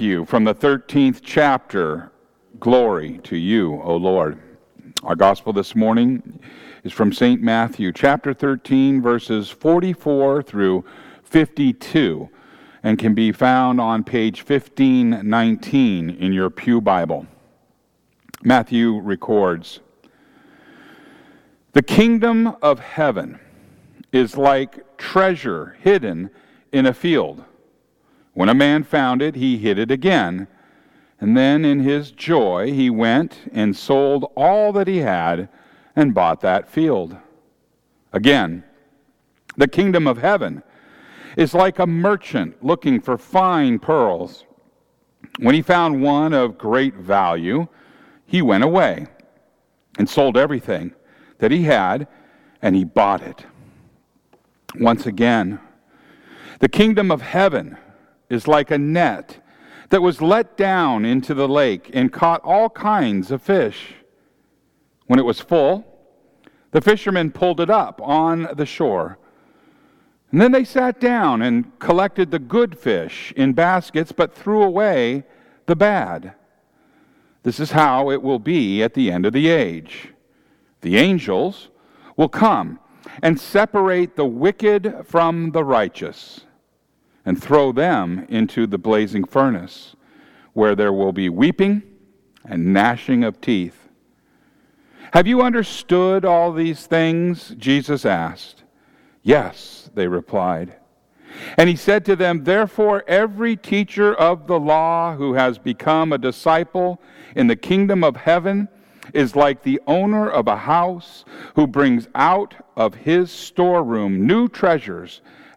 you from the 13th chapter. Glory to you, O Lord. Our gospel this morning is from St. Matthew, chapter 13, verses 44 through 52, and can be found on page 1519 in your Pew Bible. Matthew records The kingdom of heaven is like treasure hidden in a field when a man found it, he hid it again. And then in his joy, he went and sold all that he had and bought that field. Again, the kingdom of heaven is like a merchant looking for fine pearls. When he found one of great value, he went away and sold everything that he had and he bought it. Once again, the kingdom of heaven is like a net that was let down into the lake and caught all kinds of fish. When it was full, the fishermen pulled it up on the shore. And then they sat down and collected the good fish in baskets, but threw away the bad. This is how it will be at the end of the age. The angels will come and separate the wicked from the righteous and throw them into the blazing furnace, where there will be weeping and gnashing of teeth. Have you understood all these things? Jesus asked. Yes, they replied. And he said to them, Therefore, every teacher of the law who has become a disciple in the kingdom of heaven is like the owner of a house who brings out of his storeroom new treasures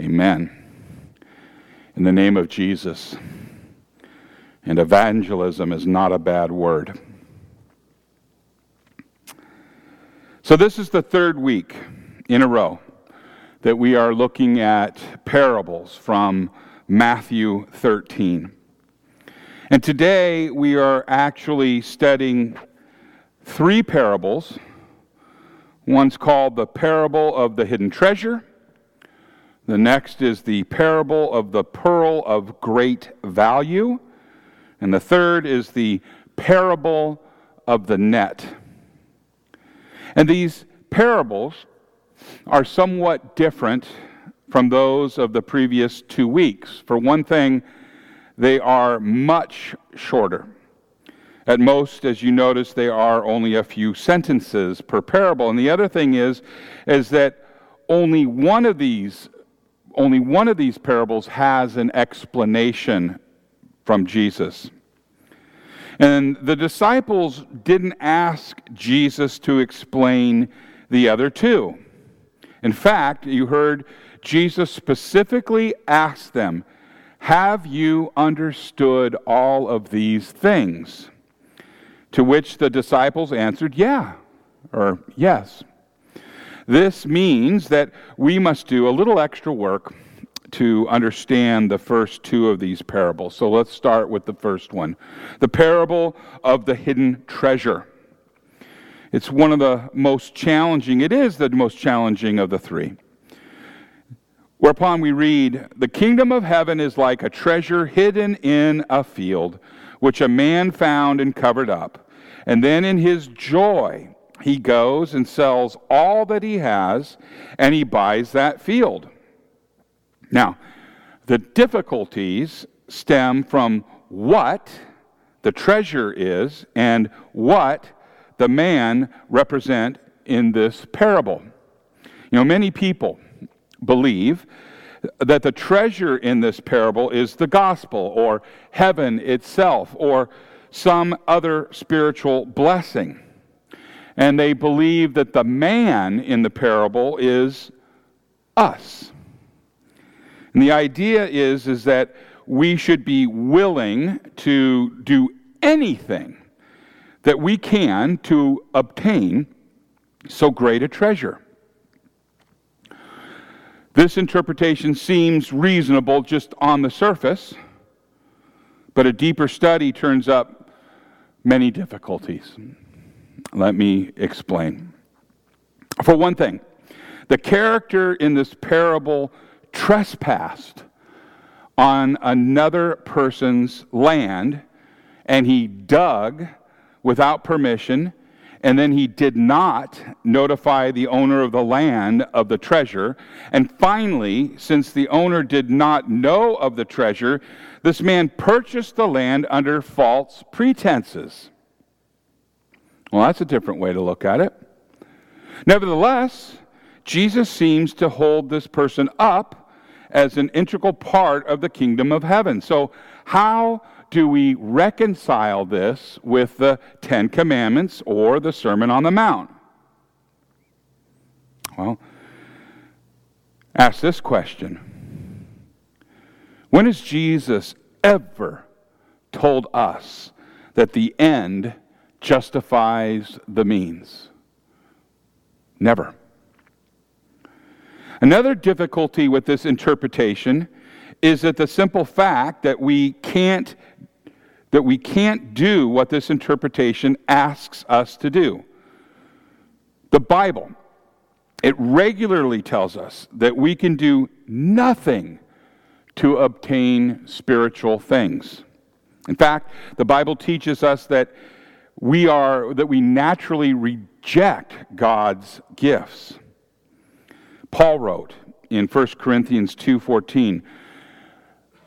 Amen in the name of Jesus. And evangelism is not a bad word. So, this is the third week in a row that we are looking at parables from Matthew 13. And today we are actually studying three parables. One's called the parable of the hidden treasure. The next is the parable of the pearl of great value. And the third is the parable of the net. And these parables are somewhat different from those of the previous two weeks. For one thing, they are much shorter. At most, as you notice, they are only a few sentences per parable. And the other thing is, is that only one of these only one of these parables has an explanation from Jesus. And the disciples didn't ask Jesus to explain the other two. In fact, you heard Jesus specifically ask them, Have you understood all of these things? To which the disciples answered, Yeah, or yes. This means that we must do a little extra work to understand the first two of these parables. So let's start with the first one the parable of the hidden treasure. It's one of the most challenging, it is the most challenging of the three. Whereupon we read, The kingdom of heaven is like a treasure hidden in a field, which a man found and covered up. And then in his joy, he goes and sells all that he has and he buys that field. Now, the difficulties stem from what the treasure is and what the man represent in this parable. You know, many people believe that the treasure in this parable is the gospel or heaven itself or some other spiritual blessing and they believe that the man in the parable is us. And the idea is, is that we should be willing to do anything that we can to obtain so great a treasure. This interpretation seems reasonable just on the surface, but a deeper study turns up many difficulties. Let me explain. For one thing, the character in this parable trespassed on another person's land and he dug without permission and then he did not notify the owner of the land of the treasure. And finally, since the owner did not know of the treasure, this man purchased the land under false pretenses. Well, that's a different way to look at it. Nevertheless, Jesus seems to hold this person up as an integral part of the kingdom of heaven. So, how do we reconcile this with the Ten Commandments or the Sermon on the Mount? Well, ask this question When has Jesus ever told us that the end justifies the means? Never. Another difficulty with this interpretation is that the simple fact that we can't that we can't do what this interpretation asks us to do. The Bible, it regularly tells us that we can do nothing to obtain spiritual things. In fact, the Bible teaches us that we are that we naturally reject God's gifts. Paul wrote in 1 Corinthians 2:14,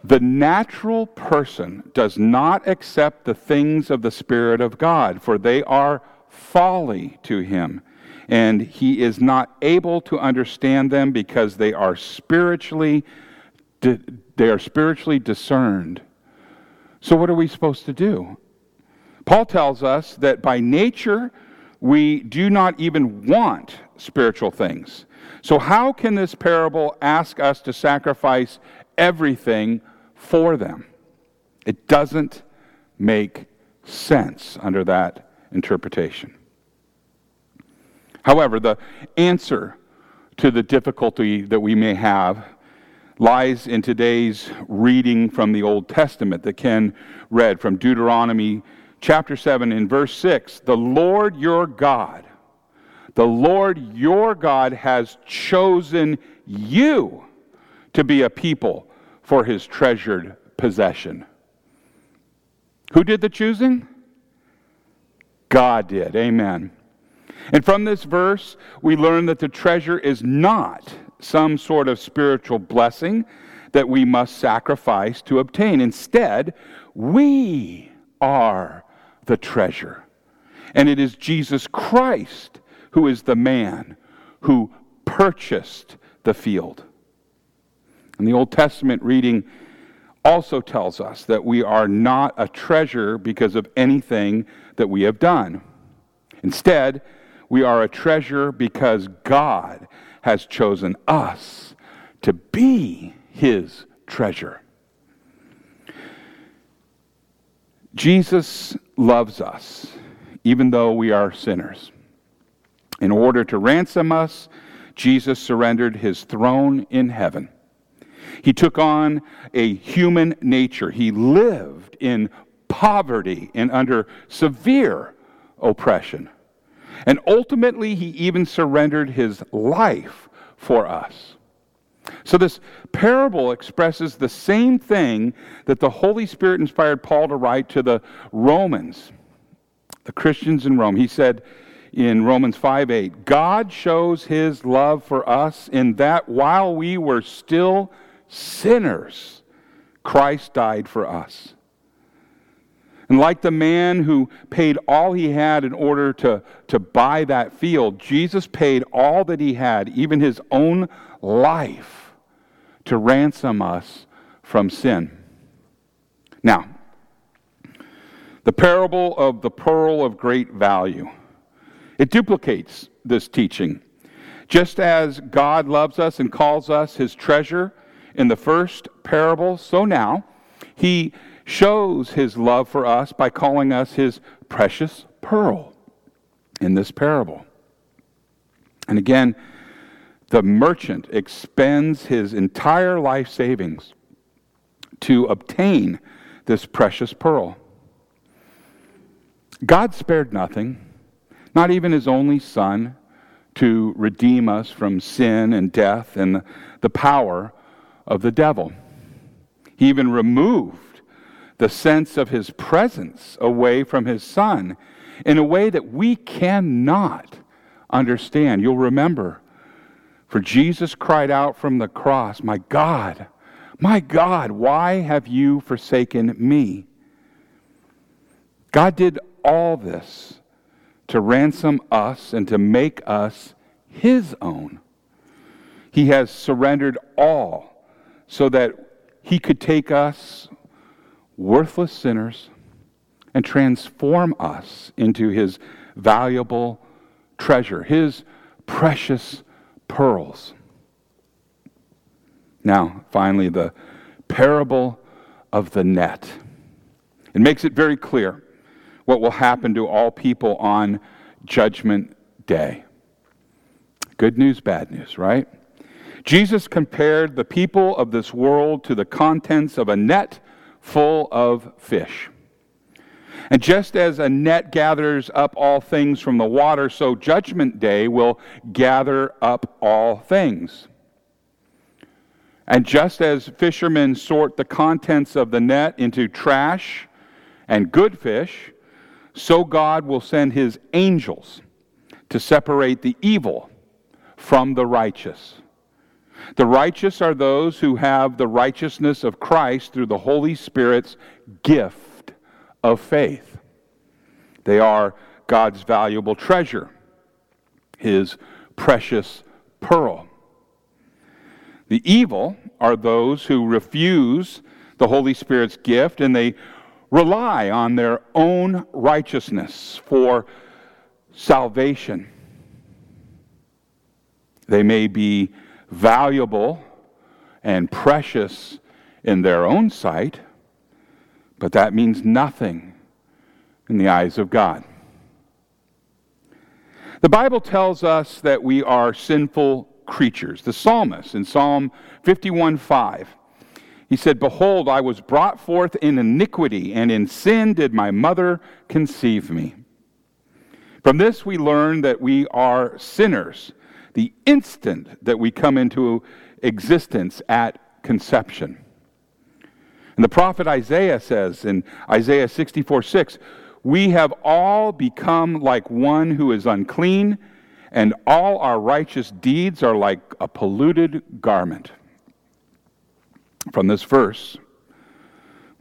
the natural person does not accept the things of the Spirit of God, for they are folly to him, and he is not able to understand them because they are spiritually they are spiritually discerned. So what are we supposed to do? Paul tells us that by nature we do not even want spiritual things. So how can this parable ask us to sacrifice everything for them. It doesn't make sense under that interpretation. However, the answer to the difficulty that we may have lies in today's reading from the Old Testament that Ken read from Deuteronomy chapter 7 in verse 6. The Lord your God, the Lord your God has chosen you to be a people for his treasured possession. Who did the choosing? God did. Amen. And from this verse, we learn that the treasure is not some sort of spiritual blessing that we must sacrifice to obtain. Instead, we are the treasure. And it is Jesus Christ who is the man who purchased the field. And the Old Testament reading also tells us that we are not a treasure because of anything that we have done. Instead, we are a treasure because God has chosen us to be his treasure. Jesus loves us, even though we are sinners. In order to ransom us, Jesus surrendered his throne in heaven. He took on a human nature. He lived in poverty and under severe oppression. And ultimately, he even surrendered his life for us. So, this parable expresses the same thing that the Holy Spirit inspired Paul to write to the Romans, the Christians in Rome. He said in Romans 5 8, God shows his love for us in that while we were still sinners, Christ died for us. And like the man who paid all he had in order to, to buy that field, Jesus paid all that he had, even his own life, to ransom us from sin. Now, the parable of the pearl of great value. It duplicates this teaching. Just as God loves us and calls us his treasure, in the first parable, so now, he shows his love for us by calling us his precious pearl in this parable. And again, the merchant expends his entire life savings to obtain this precious pearl. God spared nothing, not even his only son, to redeem us from sin and death and the power of the devil. He even removed the sense of his presence away from his son in a way that we cannot understand. You'll remember, for Jesus cried out from the cross, My God, my God, why have you forsaken me? God did all this to ransom us and to make us his own. He has surrendered all so that he could take us, worthless sinners, and transform us into his valuable treasure, his precious pearls. Now, finally, the parable of the net. It makes it very clear what will happen to all people on Judgment Day. Good news, bad news, right? Jesus compared the people of this world to the contents of a net full of fish. And just as a net gathers up all things from the water, so Judgment Day will gather up all things. And just as fishermen sort the contents of the net into trash and good fish, so God will send his angels to separate the evil from the righteous. The righteous are those who have the righteousness of Christ through the Holy Spirit's gift of faith. They are God's valuable treasure, his precious pearl. The evil are those who refuse the Holy Spirit's gift and they rely on their own righteousness for salvation. They may be valuable and precious in their own sight, but that means nothing in the eyes of God. The Bible tells us that we are sinful creatures. The psalmist in Psalm 51 5 he said, Behold, I was brought forth in iniquity, and in sin did my mother conceive me. From this, we learn that we are sinners the instant that we come into existence at conception. And the prophet Isaiah says in Isaiah 64 6, We have all become like one who is unclean, and all our righteous deeds are like a polluted garment. From this verse,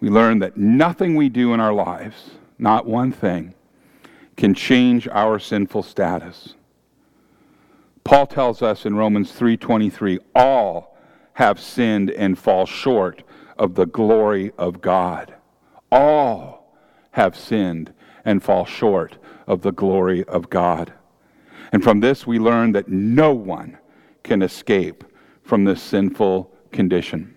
we learn that nothing we do in our lives, not one thing, can change our sinful status. Paul tells us in Romans 3:23, all have sinned and fall short of the glory of God. All have sinned and fall short of the glory of God. And from this we learn that no one can escape from this sinful condition.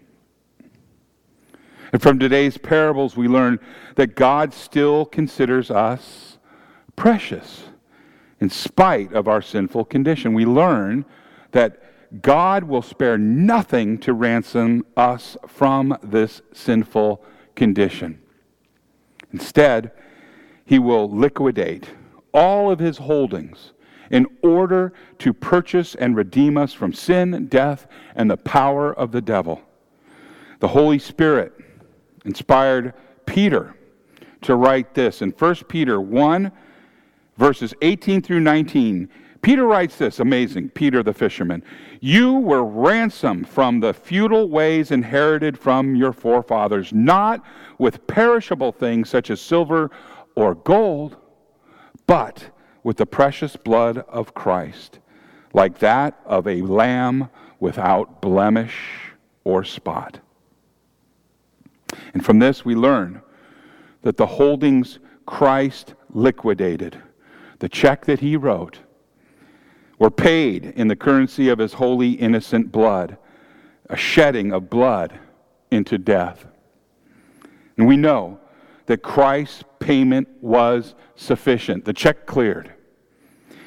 And from today's parables, we learn that God still considers us precious in spite of our sinful condition. We learn that God will spare nothing to ransom us from this sinful condition. Instead, he will liquidate all of his holdings in order to purchase and redeem us from sin, death, and the power of the devil. The Holy Spirit inspired Peter to write this in 1 Peter 1, verses 18 through 19. Peter writes this amazing, Peter the fisherman. You were ransomed from the futile ways inherited from your forefathers, not with perishable things such as silver or gold, but with the precious blood of Christ, like that of a lamb without blemish or spot. And from this, we learn that the holdings Christ liquidated, the check that he wrote, were paid in the currency of his holy, innocent blood, a shedding of blood into death. And we know that Christ's payment was sufficient. The check cleared.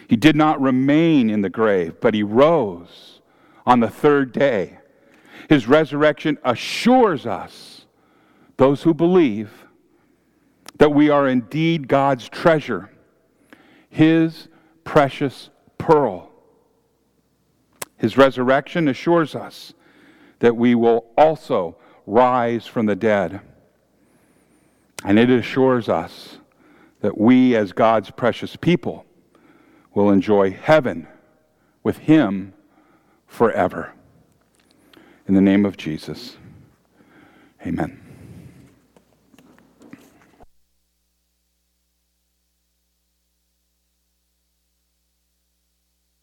He did not remain in the grave, but he rose on the third day. His resurrection assures us, those who believe, that we are indeed God's treasure, his precious pearl. His resurrection assures us that we will also rise from the dead. And it assures us that we, as God's precious people, will enjoy heaven with Him forever. In the name of Jesus, amen.